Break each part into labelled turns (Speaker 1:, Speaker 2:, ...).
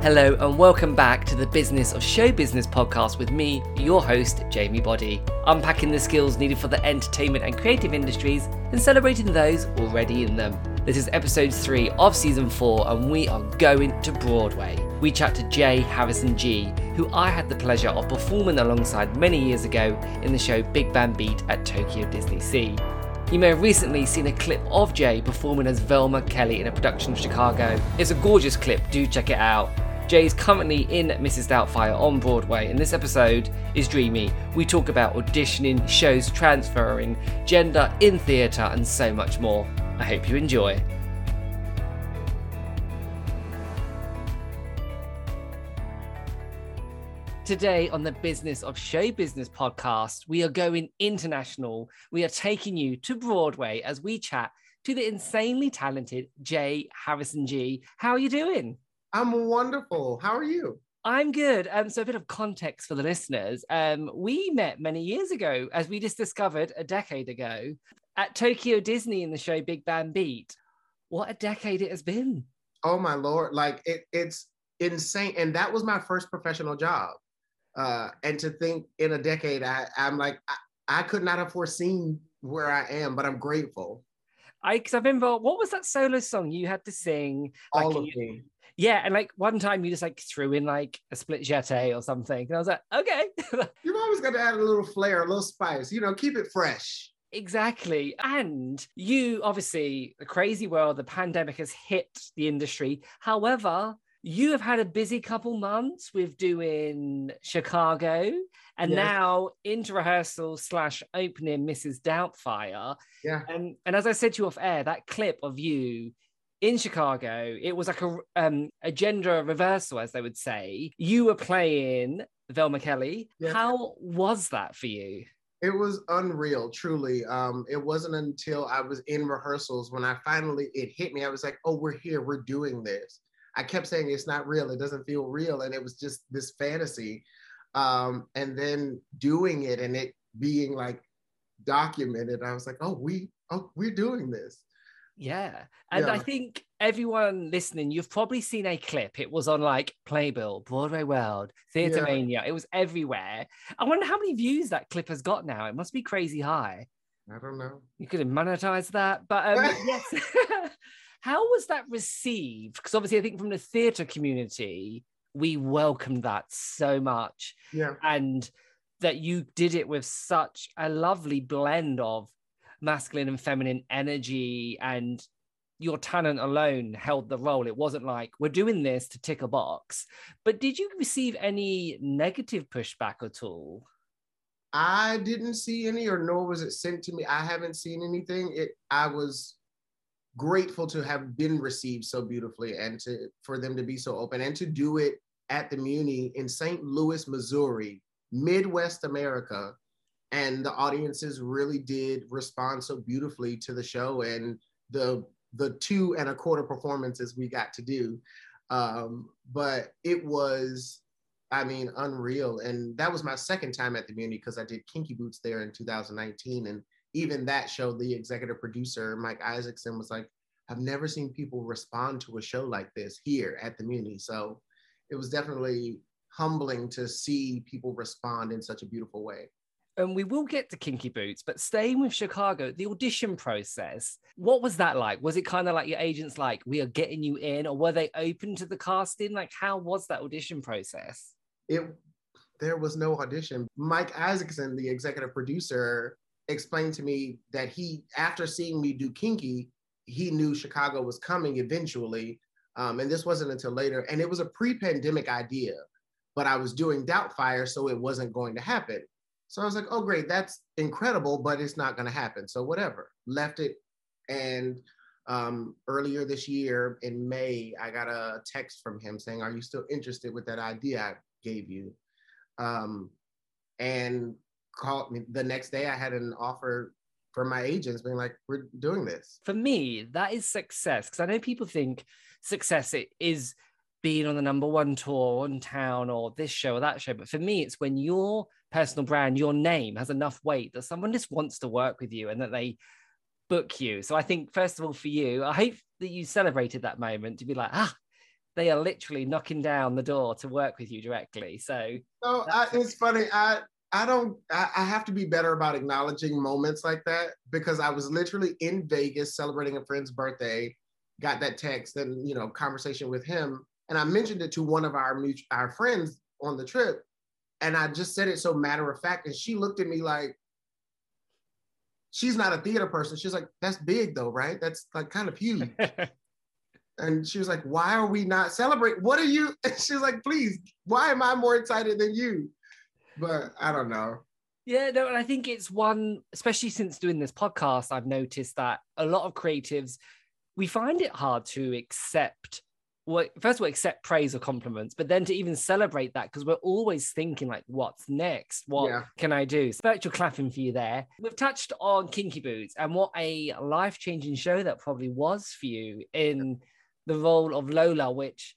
Speaker 1: Hello, and welcome back to the Business of Show Business podcast with me, your host, Jamie Body, unpacking the skills needed for the entertainment and creative industries and celebrating those already in them. This is episode three of season four, and we are going to Broadway. We chat to J Harrison Ghee, who I had the pleasure of performing alongside many years ago in the show Big Band Beat at Tokyo DisneySea. You may have recently seen a clip of Jay performing as Velma Kelly in a production of Chicago. It's a gorgeous clip, do check it out. Jay is currently in Mrs. Doubtfire on Broadway, and this episode is dreamy. We talk about auditioning, shows transferring, gender in theatre, and so much more. I hope you enjoy. Today on the Business of Show Business podcast, we are going international. We are taking you to Broadway as we chat to the insanely talented J Harrison Ghee. How are you doing?
Speaker 2: I'm wonderful. How are you?
Speaker 1: I'm good. Um, so a bit of context for the listeners. Um, we met many years ago, as we just discovered a decade ago, at Tokyo Disney in the show Big Band Beat. What a decade it has been.
Speaker 2: Oh my lord! Like it, it's insane. And that was my first professional job. Uh, and to think in a decade, I, I'm like, I, I could not have foreseen where I am, but I'm grateful.
Speaker 1: I, because I remember, what was that solo song you had to sing?
Speaker 2: Like, All of you, me.
Speaker 1: Yeah, and like one time you just like threw in like a split jeté or something, and I was like, okay.
Speaker 2: You've always got to add a little flair, a little spice, you know, keep it fresh.
Speaker 1: Exactly. And you obviously, the crazy world, the pandemic has hit the industry. However, you have had a busy couple months with doing Chicago and yes. now into rehearsal slash opening Mrs. Doubtfire.
Speaker 2: Yeah.
Speaker 1: And, and as I said to you off air, that clip of you in Chicago, it was like a um, a gender reversal, as they would say. You were playing Velma Kelly. Yeah. How was that for you?
Speaker 2: It was unreal, truly. Um, it wasn't until I was in rehearsals when I finally it hit me. I was like, "Oh, we're here. We're doing this." I kept saying it's not real. It doesn't feel real, and it was just this fantasy. Um, and then doing it and it being like documented, I was like, "Oh, we, oh, we're doing this."
Speaker 1: Yeah. And yeah. I think everyone listening, you've probably seen a clip. It was on like Playbill, Broadway World, Theatre Mania. Yeah. It was everywhere. I wonder how many views that clip has got now. It must be crazy high.
Speaker 2: I don't know.
Speaker 1: You could have monetized that. But um, yes. how was that received? Because obviously, I think from the theatre community, we welcomed that so much.
Speaker 2: Yeah.
Speaker 1: And that you did it with such a lovely blend of masculine and feminine energy and your talent alone held the role. It wasn't like we're doing this to tick a box. But did you receive any negative pushback at all?
Speaker 2: I didn't see any, or nor was it sent to me. I haven't seen anything. It. I was grateful to have been received so beautifully, and to for them to be so open, and to do it at the Muny in St. Louis, Missouri, Midwest America, and the audiences really did respond so beautifully to the show and the the two and a quarter performances we got to do. Um, but it was i mean unreal. And that was my second time at the Muny because i did kinky boots there in 2019 and even that show the executive producer mike isaacson was like i've never seen people respond to a show like this here at the Muny. So it was definitely humbling to see people respond in such a beautiful way
Speaker 1: and we will get to Kinky Boots, but staying with Chicago, the audition process, what was that like? Was it kind of like your agents like, we are getting you in, or were they open to the casting? Like, how was that audition process?
Speaker 2: It there was no audition. Mike Isaacson, the executive producer, explained to me that he, after seeing me do Kinky, he knew Chicago was coming eventually. Um, and this wasn't until later. And it was a pre-pandemic idea, but I was doing Doubtfire, so it wasn't going to happen. So I was like, oh, great, that's incredible, but it's not going to happen. So whatever, left it. And um, earlier this year in May, I got a text from him saying, are you still interested with that idea I gave you? Um, and called me the next day, I had an offer for my agents being like, we're doing this.
Speaker 1: For me, that is success. Because I know people think success is being on the number one tour in town or this show or that show. But for me, it's when your personal brand, your name has enough weight that someone just wants to work with you and that they book you. So I think, first of all, for you, I hope that you celebrated that moment to be like, ah, they are literally knocking down the door to work with you directly. So,
Speaker 2: no, I, it's funny. I I don't. I, I have to be better about acknowledging moments like that because I was literally in Vegas celebrating a friend's birthday, got that text and you know conversation with him, and I mentioned it to one of our mutual, our friends on the trip, and I just said it so matter of fact, and she looked at me like. She's not a theater person. She's like, that's big though, right? That's like kind of huge. And she was like, Why are we not celebrating? What are you? And she's like, Please, why am I more excited than you? But I don't know.
Speaker 1: Yeah, no, and I think it's one, especially since doing this podcast, I've noticed that a lot of creatives, we find it hard to accept well, first of all, accept praise or compliments, but then to even celebrate that because we're always thinking like, what's next? What yeah. can I do? Spiritual clapping for you there. We've touched on Kinky Boots and what a life changing show that probably was for you in the role of Lola, which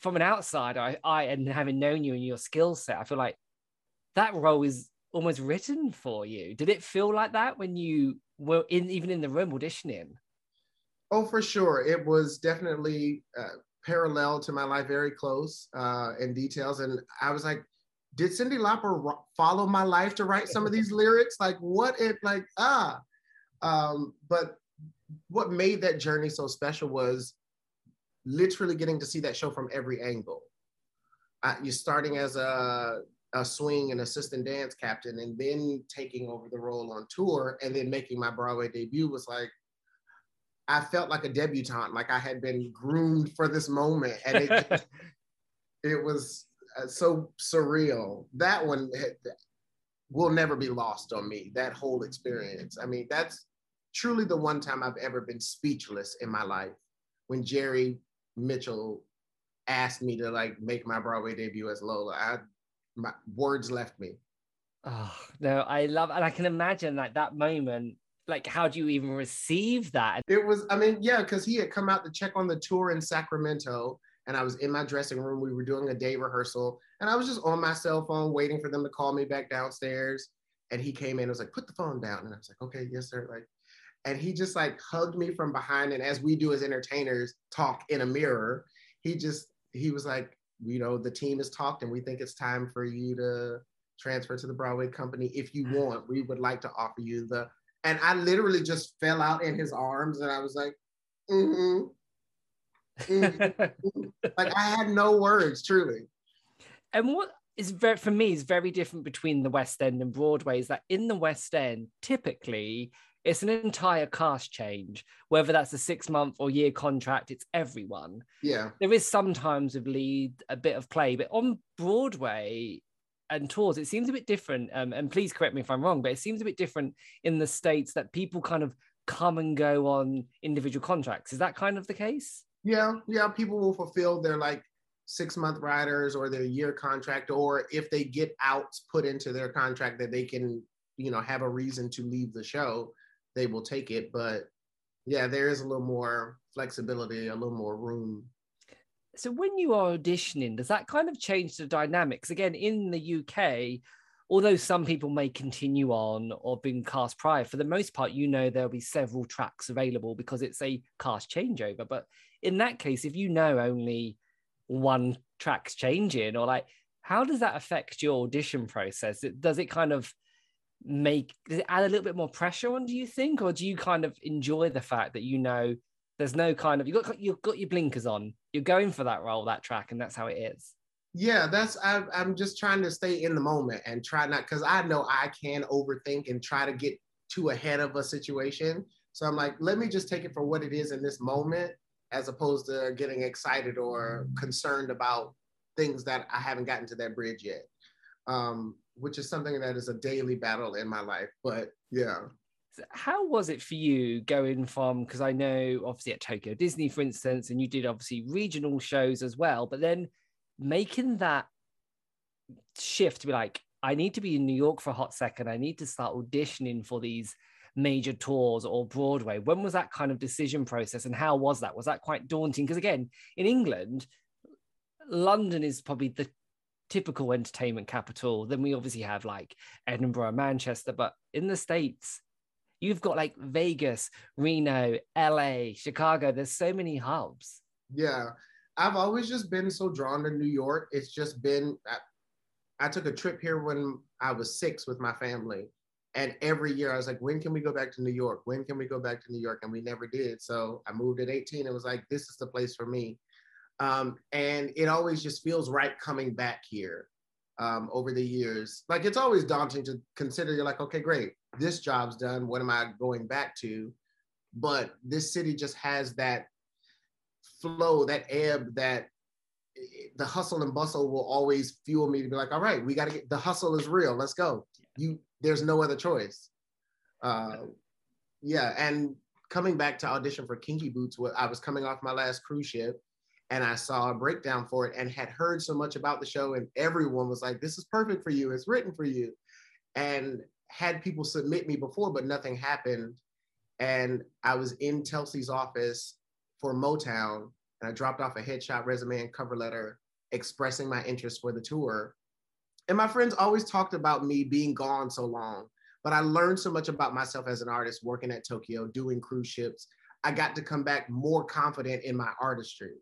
Speaker 1: from an outsider, I, I and having known you and your skill set, I feel like that role is almost written for you. Did it feel like that when you were in even in the room auditioning?
Speaker 2: Oh, for sure. It was definitely uh, parallel to my life, very close uh, in details. And I was like, did Cyndi Lauper follow my life to write some of these lyrics? Like, what it like? Ah, um, but what made that journey so special was literally getting to see that show from every angle. Uh, you're starting as a, a swing and assistant dance captain, and then taking over the role on tour, and then making my Broadway debut was like, I felt like a debutante, like I had been groomed for this moment, and it, it was uh, so surreal. That one had, will never be lost on me. That whole experience. I mean, that's truly the one time I've ever been speechless in my life when Jerry Mitchell asked me to like make my Broadway debut as Lola. I my words left me.
Speaker 1: Oh no, I love and I can imagine like that moment. Like, how do you even receive that?
Speaker 2: It was, I mean, yeah, because he had come out to check on the tour in Sacramento, and I was in my dressing room. We were doing a day rehearsal, and I was just on my cell phone waiting for them to call me back downstairs. And he came in and was like, put the phone down. And I was like, okay, yes, sir. Like, and he just like hugged me from behind and as we do as entertainers talk in a mirror he just he was like you know the team has talked and we think it's time for you to transfer to the broadway company if you mm. want we would like to offer you the and i literally just fell out in his arms and i was like mm-hmm. Mm-hmm. like i had no words truly
Speaker 1: and what is very for me is very different between the west end and broadway is that in the west end typically it's an entire cast change, whether that's a six month or year contract, it's everyone.
Speaker 2: Yeah.
Speaker 1: There is sometimes with lead a bit of play, but on Broadway and tours, it seems a bit different. Um, and please correct me if I'm wrong, but it seems a bit different in the States that people kind of come and go on individual contracts. Is that kind of the case?
Speaker 2: Yeah. Yeah. People will fulfill their like six month riders or their year contract, or if they get out put into their contract that they can, you know, have a reason to leave the show they will take it. But yeah, there is a little more flexibility, a little more room.
Speaker 1: So when you are auditioning, does that kind of change the dynamics? Again, in the UK, although some people may continue on or been cast prior, for the most part, you know there'll be several tracks available because it's a cast changeover. But in that case, if you know only one track's changing, or like, how does that affect your audition process? Does it kind of make does it add a little bit more pressure on do you think or do you kind of enjoy the fact that you know there's no kind of you got you've got your blinkers on you're going for that role that track and that's how it is
Speaker 2: yeah that's I, i'm just trying to stay in the moment and try not because i know i can overthink and try to get too ahead of a situation so i'm like let me just take it for what it is in this moment as opposed to getting excited or concerned about things that i haven't gotten to that bridge yet um, which is something that is a daily battle in my life. But yeah.
Speaker 1: So how was it for you going from because I know obviously at Tokyo Disney, for instance, and you did obviously regional shows as well, but then making that shift to be like, I need to be in New York for a hot second. I need to start auditioning for these major tours or Broadway. When was that kind of decision process and how was that? Was that quite daunting? Because again, in England, London is probably the typical entertainment capital. Then we obviously have like Edinburgh, Manchester, but in the States, you've got like Vegas, Reno, LA, Chicago. There's so many hubs.
Speaker 2: Yeah. I've always just been so drawn to New York. It's just been, I, I took a trip here when I was six with my family. And every year I was like, when can we go back to New York? When can we go back to New York? And we never did. So I moved at 18 and was like, this is the place for me. Um, and it always just feels right coming back here um, over the years. Like it's always daunting to consider. You're like, okay, great, this job's done. What am I going back to? But this city just has that flow, that ebb, that the hustle and bustle will always fuel me to be like, all right, we got to get the hustle is real. Let's go. You, there's no other choice. Uh, yeah, and coming back to audition for Kinky Boots, I was coming off my last cruise ship, and I saw a breakdown for it, and had heard so much about the show, and everyone was like, "This is perfect for you. It's written for you," and had people submit me before, but nothing happened. And I was in Telsey's office for Motown, and I dropped off a headshot resume and cover letter expressing my interest for the tour. And my friends always talked about me being gone so long, but I learned so much about myself as an artist working at Tokyo, doing cruise ships. I got to come back more confident in my artistry,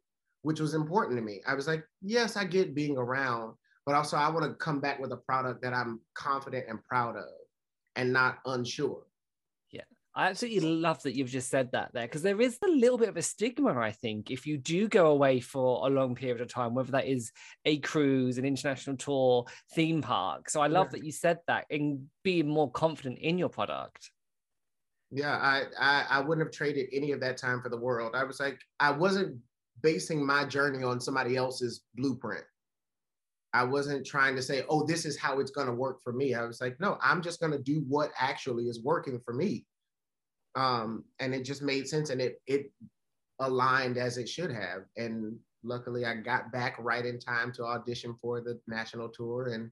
Speaker 2: which was important to me. I was like, yes, I get being around, but also I want to come back with a product that I'm confident and proud of and not unsure. Yeah.
Speaker 1: I absolutely love that you've just said that there because there is a little bit of a stigma, I think, if you do go away for a long period of time, whether that is a cruise, an international tour, theme park. So I love yeah. that you said that and being more confident in your product.
Speaker 2: Yeah, I, I I wouldn't have traded any of that time for the world. I was like, I wasn't basing my journey on somebody else's blueprint. I wasn't trying to say, oh, this is how it's going to work for me. I was like, no, I'm just going to do what actually is working for me um, and it just made sense and it it aligned as it should have and luckily i got back right in time to audition for the national tour and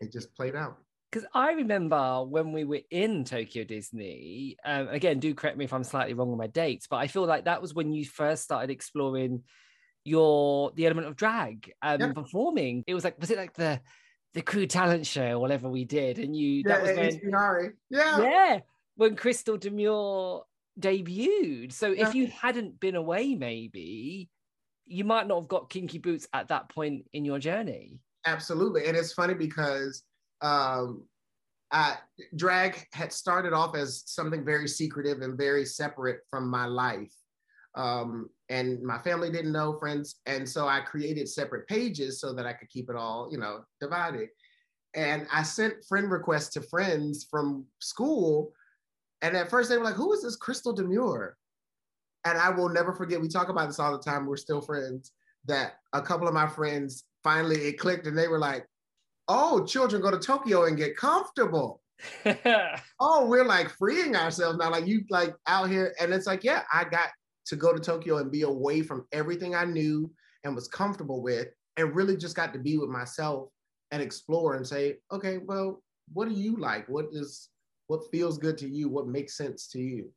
Speaker 2: it just played out
Speaker 1: because I remember when we were in Tokyo Disney, um, again, do correct me if I'm slightly wrong on my dates, but I feel like that was when you first started exploring your the element of drag and um, performing. It was like, was it like the the crew talent show or whatever we did? And you
Speaker 2: yeah, that was when,
Speaker 1: yeah, yeah when Crystal Demure debuted. So if you hadn't been away, maybe you might not have got Kinky Boots at that point in your journey.
Speaker 2: Absolutely. And it's funny because um, I, drag had started off as something very secretive and very separate from my life. Um, and my family didn't know friends. And so I created separate pages so that I could keep it all, you know, divided. And I sent friend requests to friends from school and at first they were like, who is this Crystal Demure? And I will never forget, we talk about this all the time, we're still friends, that a couple of my friends finally it clicked and they were like, oh, children go to Tokyo and get comfortable. oh, we're like freeing ourselves now. Like you like out here. And it's like, yeah, I got to go to Tokyo and be away from everything I knew and was comfortable with and really just got to be with myself and explore and say, okay, well, what do you like? What is what feels good to you, what makes sense to you.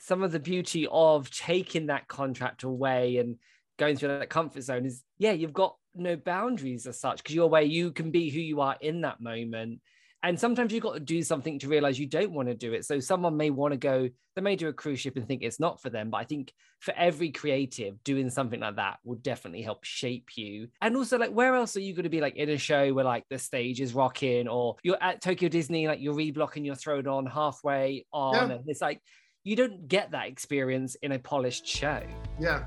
Speaker 1: Some of the beauty of taking that contract away and going through that comfort zone is, yeah, you've got no boundaries as such because you're where you can be who you are in that moment and sometimes you've got to do something to realize you don't want to do it. So someone may want to go, they may do a cruise ship and think it's not for them. But I think for every creative, doing something like that will definitely help shape you. And also, like, where else are you going to be like in a show where like the stage is rocking or you're at Tokyo Disney, like you're reblocking your throat on halfway on. Yeah. And it's like, you don't get that experience in a polished show.
Speaker 2: Yeah.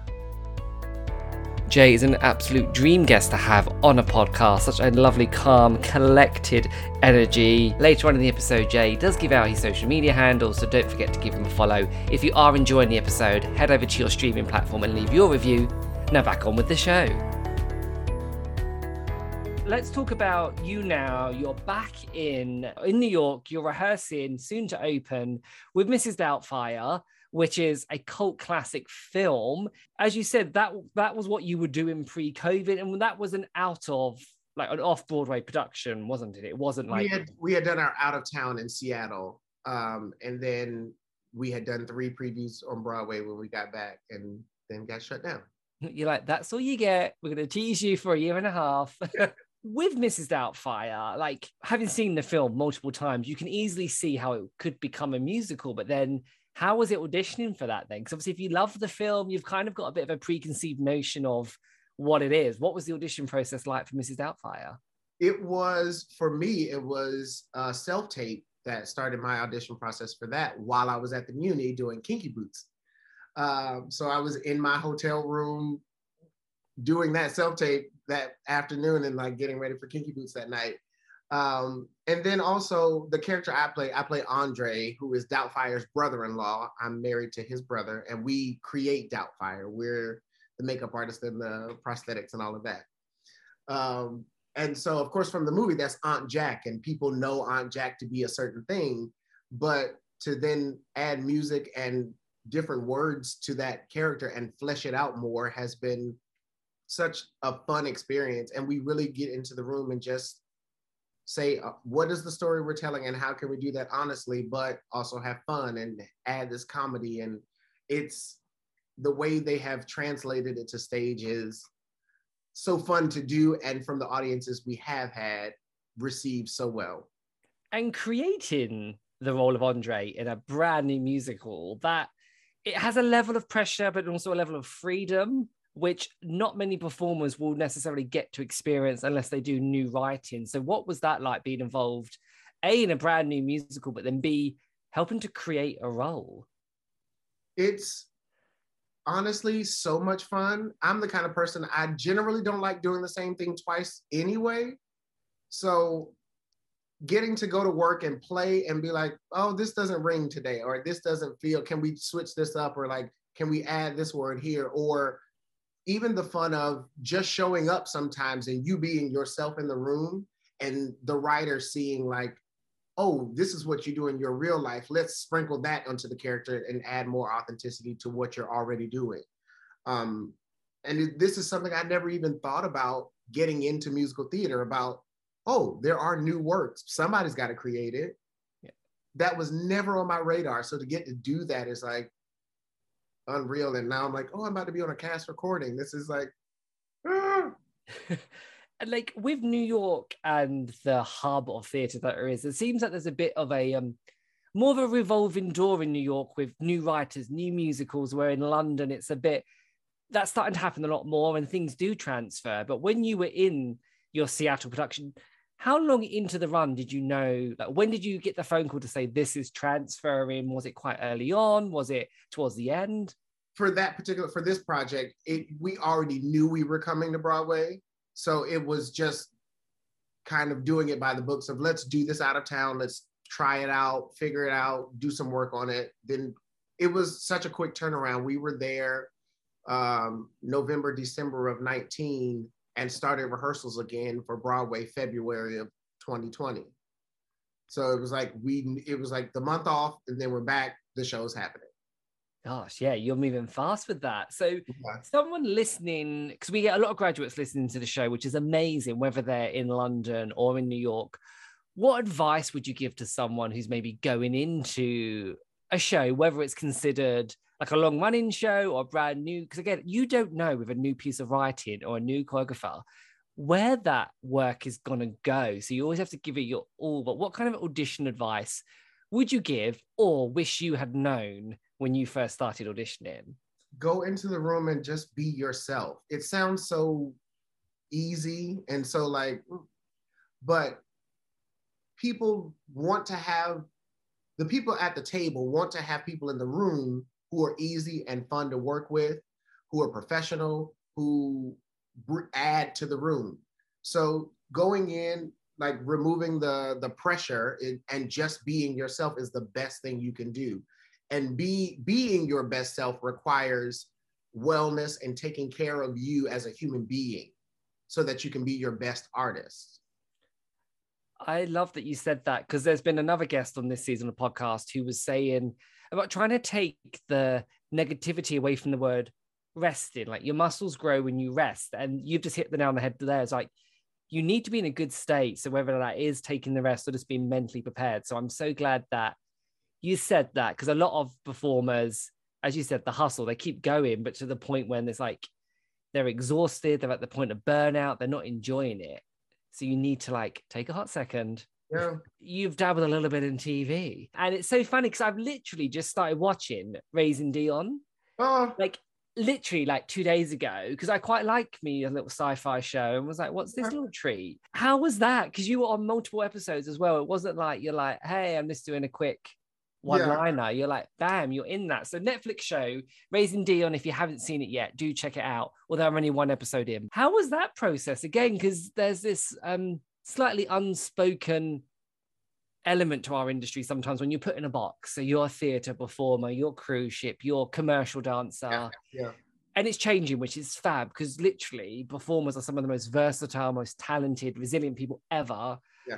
Speaker 1: Jay is an absolute dream guest to have on a podcast. Such a lovely, calm, collected energy. Later on in the episode, Jay does give out his social media handles, so don't forget to give him a follow. If you are enjoying the episode, head over to your streaming platform and leave your review. Now, back on with the show. Let's talk about you now. You're back in in New York. You're rehearsing, soon to open with Mrs. Doubtfire which is a cult classic film. As you said, that that was what you were doing pre-COVID, and that was an out of like an off-Broadway production, wasn't it? It wasn't like
Speaker 2: we had we had done our out of town in Seattle, um, and then we had done three previews on Broadway when we got back, and then got shut down.
Speaker 1: You're like, that's all you get. We're gonna tease you for a year and a half. with Mrs. Doubtfire, like having seen the film multiple times, you can easily see how it could become a musical, but then how was it auditioning for that then? Because obviously, if you love the film, you've kind of got a bit of a preconceived notion of what it is. What was the audition process like for Mrs. Doubtfire?
Speaker 2: It was for me. It was a self tape that started my audition process for that while I was at the Muny doing Kinky Boots. Um, so I was in my hotel room doing that self tape that afternoon and like getting ready for Kinky Boots that night. Um, and then also the character I play, I play Andre, who is Doubtfire's brother-in-law. I'm married to his brother, and we create Doubtfire. We're the makeup artist and the prosthetics and all of that. Um, and so, of course, from the movie, that's Aunt Jack, and people know Aunt Jack to be a certain thing. But to then add music and different words to that character and flesh it out more has been such a fun experience. And we really get into the room and just say uh, what is the story we're telling and how can we do that honestly but also have fun and add this comedy? And it's the way they have translated it to stage is so fun to do and from the audiences we have had received so well.
Speaker 1: And creating the role of andre in a brand new musical that it has a level of pressure but also a level of freedom which not many performers will necessarily get to experience unless they do new writing. So, what was that like being involved, A, in a brand new musical, but then B, helping to create a role?
Speaker 2: It's honestly so much fun. I'm the kind of person I generally don't like doing the same thing twice anyway. So, getting to go to work and play and be like, oh, this doesn't ring today, or this doesn't feel, can we switch this up? Or like, can we add this word here? Or even the fun of just showing up sometimes and you being yourself in the room and the writer seeing like oh this is what you do in your real life. Let's sprinkle that onto the character and add more authenticity to what you're already doing. Um, and this is something i never even thought about getting into musical theater about oh there are new works. Somebody's got to create it. Yeah. that was never on my radar. So to get to do that is like unreal. And now I'm like, oh, I'm about to be on a cast recording. This is like,
Speaker 1: ah. like with New York and the hub of theatre that there is, it seems like there's a bit of a um, more of a revolving door in New York with new writers, new musicals. Where in London, it's a bit that's starting to happen a lot more, and things do transfer. But when you were in your Seattle production, how long into the run did you know like when did you get the phone call to say this is transferring was it quite early on? Was it towards the end?
Speaker 2: For that particular for this project it we already knew we were coming to broadway. So it was just kind of doing it by the books of let's do this out of town. Let's try it out figure it out do some work on it. Then it was such a quick turnaround. We were there um, november december of 19 and started rehearsals again for Broadway February of 2020. So it was like we it was like the month off and then we're back, the show's happening.
Speaker 1: Gosh, yeah, you're moving fast with that. So, yeah. someone listening, because we get a lot of graduates listening to the show, which is amazing, whether they're in London or in New York. What advice would you give to someone who's maybe going into a show, whether it's considered like a long running show or brand new. Because again, you don't know with a new piece of writing or a new choreographer where that work is going to go. So you always have to give it your all. But what kind of audition advice would you give or wish you had known when you first started auditioning?
Speaker 2: Go into the room and just be yourself. It sounds so easy and so like, but people want to have the people at the table want to have people in the room who are easy and fun to work with, who are professional, who add to the room. So going in, like removing the the pressure and just being yourself is the best thing you can do. And be being your best self requires wellness and taking care of you as a human being so that you can be your best artist.
Speaker 1: I love that you said that because there's been another guest on this season of podcast who was saying about trying to take the negativity away from the word resting. Like your muscles grow when you rest. And you've just hit the nail on the head there. It's like you need to be in a good state. So whether that is taking the rest or just being mentally prepared. So I'm so glad that you said that because a lot of performers, as you said, the hustle, they keep going, but to the point when it's like they're exhausted, they're at the point of burnout, they're not enjoying it. So you need to like take a hot second,
Speaker 2: yeah.
Speaker 1: You've dabbled a little bit in TV. And it's so funny because I've literally just started watching Raising Dion.
Speaker 2: Oh.
Speaker 1: Like literally like two days ago because I quite like me a little sci-fi show and was like, what's this little treat? How was that? Because you were on multiple episodes as well. It wasn't like you're like, hey, I'm just doing a quick one liner. Yeah. You're like, bam, you're in that. So Netflix show Raising Dion. If you haven't seen it yet, do check it out. Although I'm only one episode in. How was that process again? Because there's this um slightly unspoken element to our industry sometimes when you put in a box. So you're a theatre performer, you're cruise ship, you're commercial dancer.
Speaker 2: Yeah, yeah.
Speaker 1: And it's changing, which is fab because literally performers are some of the most versatile, most talented, resilient people ever.
Speaker 2: Yeah.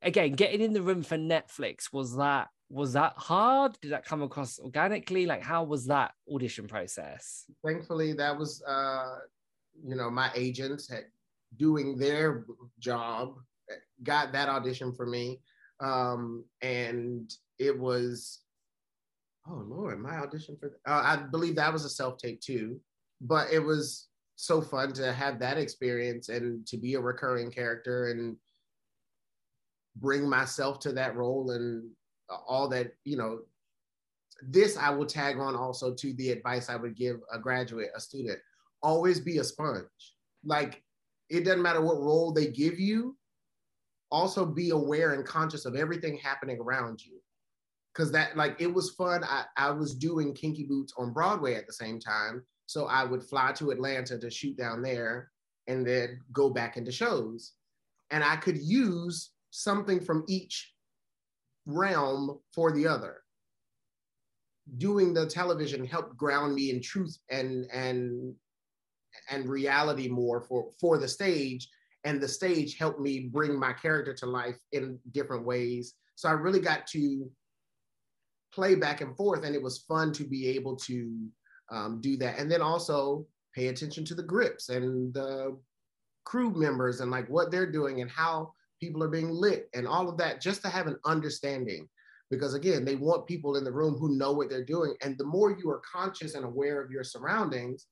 Speaker 1: Again, getting in the room for Netflix was that was that hard? Did that come across organically? Like how was that audition process?
Speaker 2: Thankfully, that was uh, you know, my agents had doing their job, got that audition for me um, and it was, oh Lord, my audition for, uh, I believe that was a self tape too, but it was so fun to have that experience and to be a recurring character and bring myself to that role and all that, you know, this I will tag on also to the advice I would give a graduate, a student. Always be a sponge. Like it doesn't matter what role they give you, also be aware and conscious of everything happening around you because that like it was fun I, I was doing kinky boots on broadway at the same time so i would fly to atlanta to shoot down there and then go back into shows and i could use something from each realm for the other doing the television helped ground me in truth and and and reality more for for the stage and the stage helped me bring my character to life in different ways. So I really got to play back and forth, and it was fun to be able to um, do that. And then also pay attention to the grips and the crew members and like what they're doing and how people are being lit and all of that, just to have an understanding. Because again, they want people in the room who know what they're doing. And the more you are conscious and aware of your surroundings,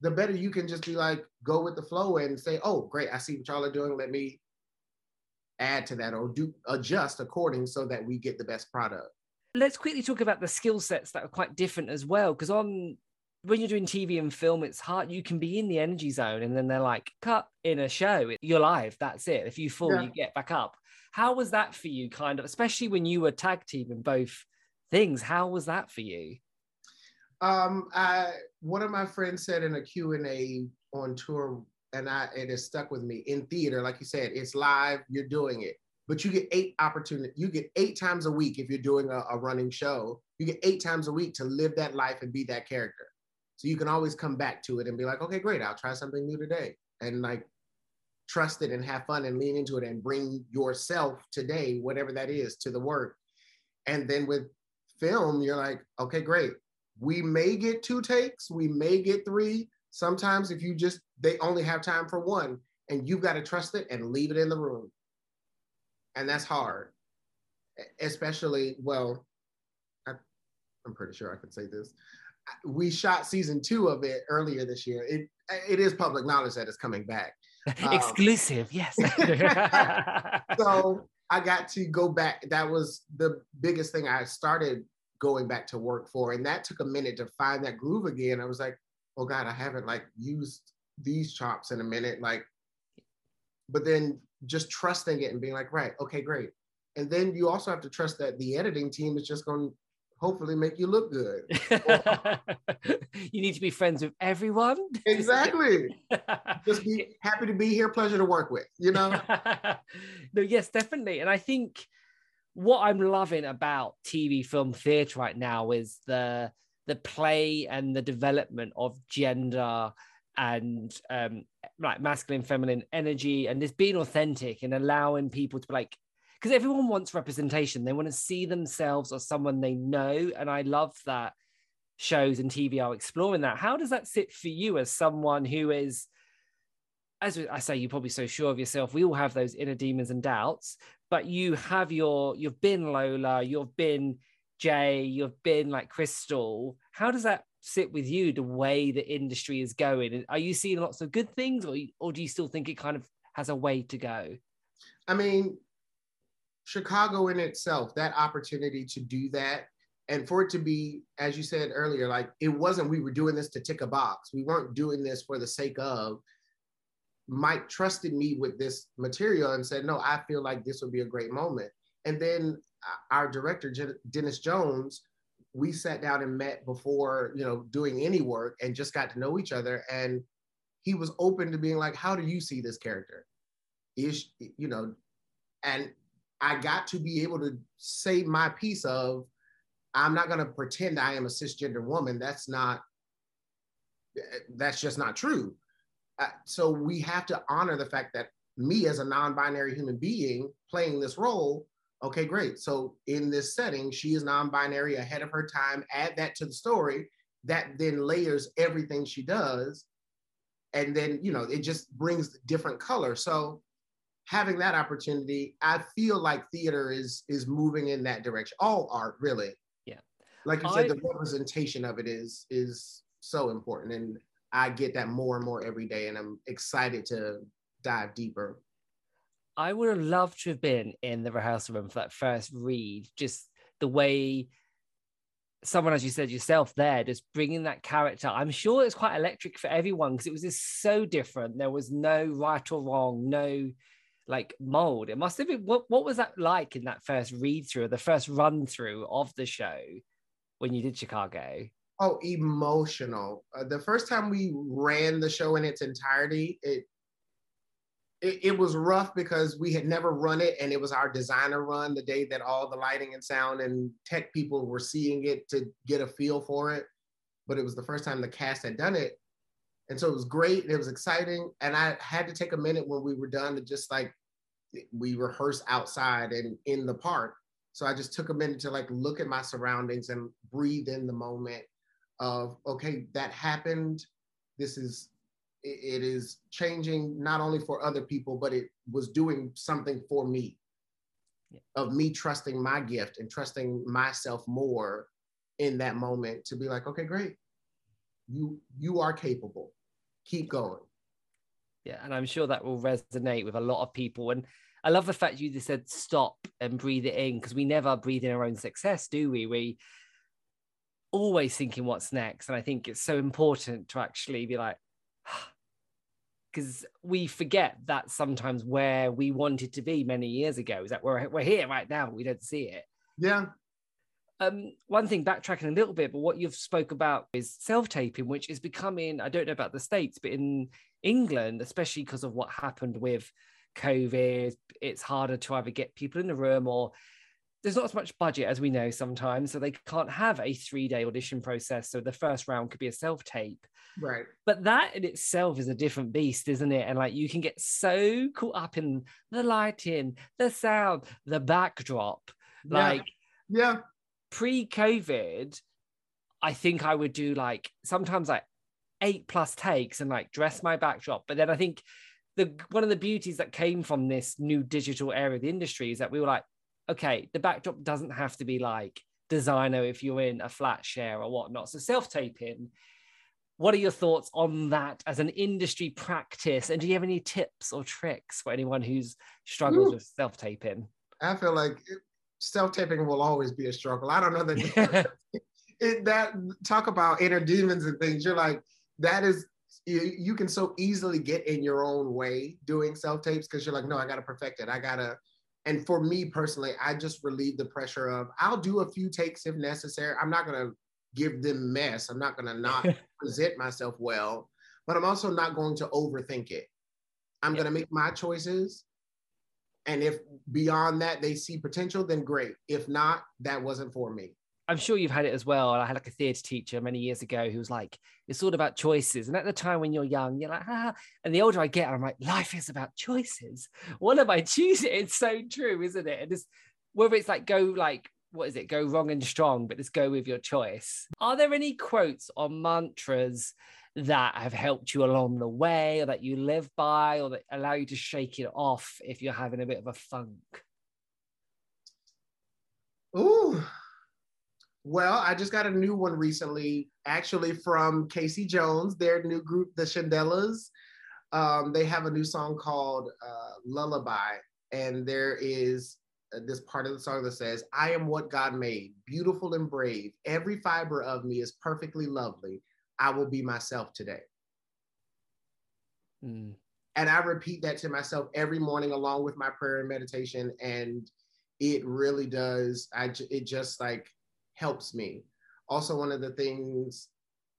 Speaker 2: the better you can just be like, go with the flow and say, oh, great, I see what y'all are doing. Let me add to that or do adjust according so that we get the best product.
Speaker 1: Let's quickly talk about the skill sets that are quite different as well. Because on when you're doing TV and film, it's hard. You can be in the energy zone, and then they're like, cut in a show. You're live. That's it. If you fall, yeah. you get back up. How was that for you, kind of, especially when you were tag team in both things? How was that for you?
Speaker 2: Um, I one of my friends said in a Q&A on tour, and I it has stuck with me in theater, like you said, it's live, you're doing it. But you get eight opportunity, you get eight times a week if you're doing a, a running show, you get eight times a week to live that life and be that character. So you can always come back to it and be like, okay, great, I'll try something new today. And like trust it and have fun and lean into it and bring yourself today, whatever that is, to the work. And then with film, you're like, okay, great we may get two takes, we may get three. Sometimes if you just they only have time for one and you've got to trust it and leave it in the room. And that's hard. Especially, well, I, I'm pretty sure I could say this. We shot season two of it earlier this year. It it is public knowledge that it's coming back.
Speaker 1: Exclusive, um, yes.
Speaker 2: so I got to go back. That was the biggest thing I started going back to work for. And that took a minute to find that groove again. I was like, oh God, I haven't like used these chops in a minute. Like, but then just trusting it and being like, right, okay, great. And then you also have to trust that the editing team is just going to hopefully make you look good.
Speaker 1: you need to be friends with everyone.
Speaker 2: exactly. just be happy to be here, pleasure to work with, you know?
Speaker 1: no, yes, definitely. And I think what I'm loving about TV, film, theatre right now is the the play and the development of gender and um, like masculine, feminine energy, and just being authentic and allowing people to be like, because everyone wants representation. They want to see themselves or someone they know, and I love that shows and TV are exploring that. How does that sit for you as someone who is? as I say, you're probably so sure of yourself. We all have those inner demons and doubts, but you have your you've been Lola, you've been Jay, you've been like Crystal. How does that sit with you? The way the industry is going, are you seeing lots of good things, or or do you still think it kind of has a way to go?
Speaker 2: I mean, Chicago in itself, that opportunity to do that and for it to be, as you said earlier, like it wasn't we were doing this to tick a box. We weren't doing this for the sake of. Mike trusted me with this material and said, "No, I feel like this would be a great moment." And then uh, our director, Denis Jones, we sat down and met before, you know, doing any work and just got to know each other. And he was open to being like, "How do you see this character?" Is you know, and I got to be able to say my piece of I'm not going to pretend I am a cisgender woman. That's not, that's just not true. Uh, so we have to honor the fact that me as a non-binary human being playing this role, okay, great. So in this setting, she is non-binary ahead of her time. Add that to the story. That then layers everything she does. And then, you know, it just brings different color. So having that opportunity, I feel like theater is is moving in that direction. All art, really Yeah. like you said, the representation of it is is so important, and I get that more and more every day, and I'm excited to dive deeper.
Speaker 1: I would have loved to have been in the rehearsal room for that first read, just the way someone, as you said yourself, there, just bringing that character. I'm sure it's quite electric for everyone because it was just so different. There was no right or wrong, no like mold. It must have been what what was that like in that first read through, the first run through of the show? when you did Chicago?
Speaker 2: Oh, emotional. Uh, the first time we ran the show in its entirety, it, it it was rough because we had never run it, and it was our designer run the day that all the lighting and sound and tech people were seeing it to get a feel for it. But it was the first time the cast had done it, and so it was great. and It was exciting, and I had to take a minute when we were done to just like we rehearse outside and in the park so I just took a minute to like look at my surroundings and breathe in the moment of, okay, that happened. This is, it, is changing not only for other people, but it was doing something for me yeah. of me trusting my gift and trusting myself more in that moment to be like, okay, great. You, you are capable. Keep going.
Speaker 1: Yeah. And I'm sure that will resonate with a lot of people. And I love the fact you just said stop and breathe it in because we never breathe in our own success, do we? We always thinking what's next. And I think it's so important to actually be like, because we forget that sometimes where we wanted to be many years ago is that we're, we're here right now. We don't see it.
Speaker 2: Yeah.
Speaker 1: Um, one thing backtracking a little bit, but what you've spoke about is self-taping, which is becoming, I don't know about the States, but in England, especially because of what happened with COVID, it's harder to either get people in the room or there's not as much budget as we know sometimes, so they can't have a three day audition process. So the first round could be a self tape.
Speaker 2: Right.
Speaker 1: But that in itself is a different beast, isn't it? And like you can get so caught up in the lighting, the sound, the backdrop. Yeah. Like,
Speaker 2: yeah.
Speaker 1: Pre COVID, I think I would do like sometimes like eight plus takes and like dress my backdrop. But then I think the one of the beauties that came from this new digital area of the industry is that we were like, okay, the backdrop doesn't have to be like designer if you're in a flat share or whatnot. So self-taping. What are your thoughts on that as an industry practice? And do you have any tips or tricks for anyone who's struggles Ooh. with self-taping?
Speaker 2: I feel like self-taping will always be a struggle. I don't know that it, that talk about inner demons and things. You're like, that is you, you can so easily get in your own way doing self tapes because you're like, no, I got to perfect it. I got to. And for me personally, I just relieve the pressure of I'll do a few takes if necessary. I'm not to give them mess. I'm not to not present myself well, but I'm also not going to overthink it. I'm yeah. to make my choices. And if beyond that they see potential, then great. If not, that wasn't for me.
Speaker 1: I'm sure you've had it as well. I had like a theatre teacher many years ago who was like, it's all about choices. And at the time when you're young, you're like, ah. And the older I get, I'm like, life is about choices. What am I choosing? It's so true, isn't it? And just whether it's like go like, what is it? Go wrong and strong, but just go with your choice. Are there any quotes or mantras that have helped you along the way or that you live by or that allow you to shake it off if you're having a bit of a funk?
Speaker 2: Ooh, well, I just got a new one recently, actually from Casey Jones, their new group, the Shandellas. Um, they have a new song called uh, Lullaby, and there is uh, this part of the song that says, I am what God made, beautiful and brave. Every fiber of me is perfectly lovely. I will be myself today. Mm. And I repeat that to myself every morning along with my prayer and meditation. And it really does, I, it just like helps me. Also, one of the things,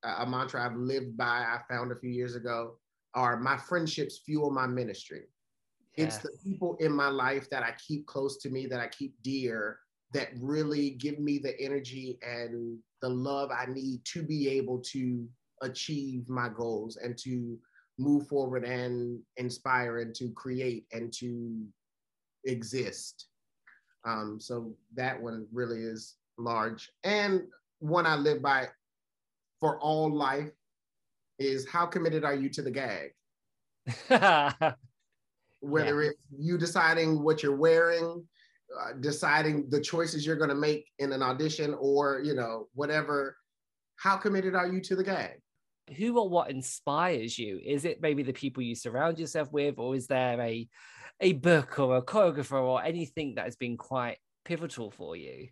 Speaker 2: a mantra I've lived by, I found a few years ago, are my friendships fuel my ministry. It's the people in my life that I keep close to me, that I keep dear, that really give me the energy and the love I need to be able to achieve my goals and to move forward and inspire and to create and to exist. Um, so that one really is large. And one I live by for all life is how committed are you to the gag? Whether yeah. it's you deciding what you're wearing, uh, deciding the choices you're going to make in an audition, or you know whatever. How committed are you to the gag?
Speaker 1: Who or what inspires you? Is it maybe the people you surround yourself with, or is there a a book or a choreographer or anything that has been quite pivotal for you?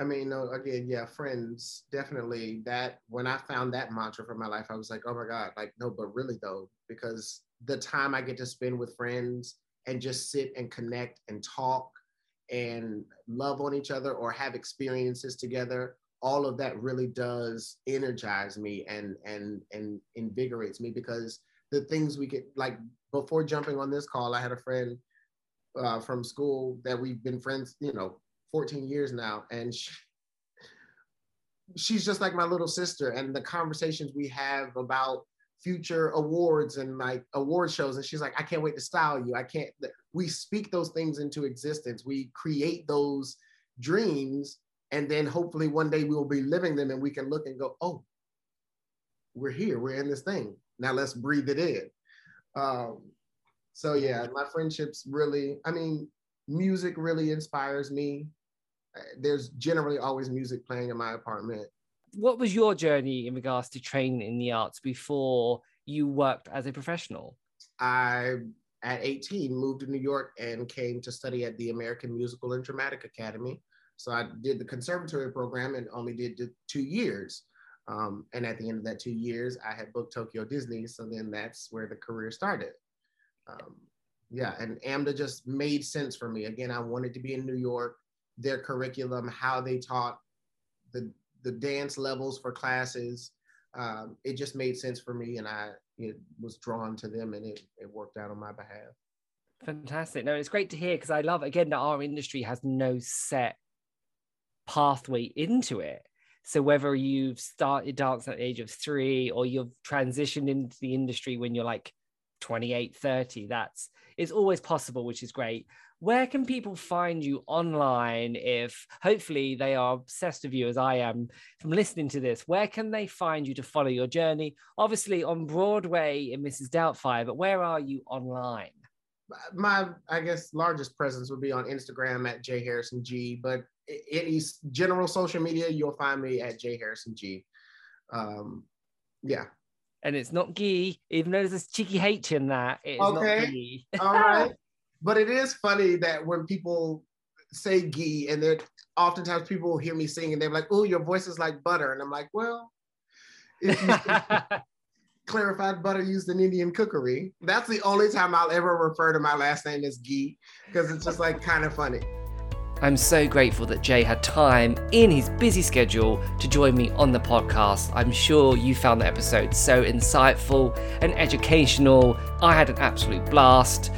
Speaker 2: I mean, no, again, yeah, friends, definitely that when I found that mantra for my life, I was like, oh my God, like, no, but really though, because the time I get to spend with friends and just sit and connect and talk and love on each other or have experiences together, all of that really does energize me and and and invigorates me because the things we get like before jumping on this call, I had a friend uh, from school that we've been friends, you know, 14 years now. And she, she's just like my little sister. And the conversations we have about future awards and like award shows. And she's like, I can't wait to style you. I can't, we speak those things into existence. We create those dreams. And then hopefully one day we will be living them and we can look and go, oh, we're here, we're in this thing. Now let's breathe it in. Um, so yeah, my friendships really, I mean, music really inspires me there's generally always music playing in my apartment.
Speaker 1: What was your journey in regards to training in the arts before you worked as a professional?
Speaker 2: I, at 18, moved to New York and came to study at the American Musical and Dramatic Academy. So I did the conservatory program and only did two years. Um, and at the end of that two years, I had booked Tokyo Disney. So then that's where the career started. Um, yeah, and AMDA just made sense for me. Again, I wanted to be in New York their curriculum, how they taught the the dance levels for classes. Um, it just made sense for me, and I it was drawn to them, and it it worked out on my behalf.
Speaker 1: Fantastic. No, it's great to hear because I love again that our industry has no set pathway into it. So whether you've started dance at the age of three or you've transitioned into the industry when you're like 28, 30, that's it's always possible, which is great where can people find you online if hopefully they are obsessed with you as I am from listening to this? Where can they find you to follow your journey? Obviously on Broadway in Mrs. Doubtfire, but where are you online?
Speaker 2: My, I guess, largest presence would be on Instagram at J Harrison Ghee, but any general social media, you'll find me at J Harrison Ghee. Um, yeah.
Speaker 1: And it's not Gee, even though there's a cheeky H in that. It's
Speaker 2: okay. All right. But it is funny that when people say ghee, and they're oftentimes people hear me sing and they're like, "Oh, your voice is like butter," and I'm like, "Well, clarified butter used in Indian cookery, that's the only time I'll ever refer to my last name as ghee because it's just like kind of funny."
Speaker 1: I'm so grateful that Jay had time in his busy schedule to join me on the podcast. I'm sure you found the episode so insightful and educational. I had an absolute blast.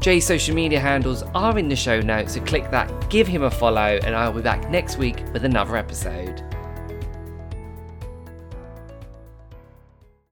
Speaker 1: Jay's social media handles are in the show notes, so click that, give him a follow, and I'll be back next week with another episode.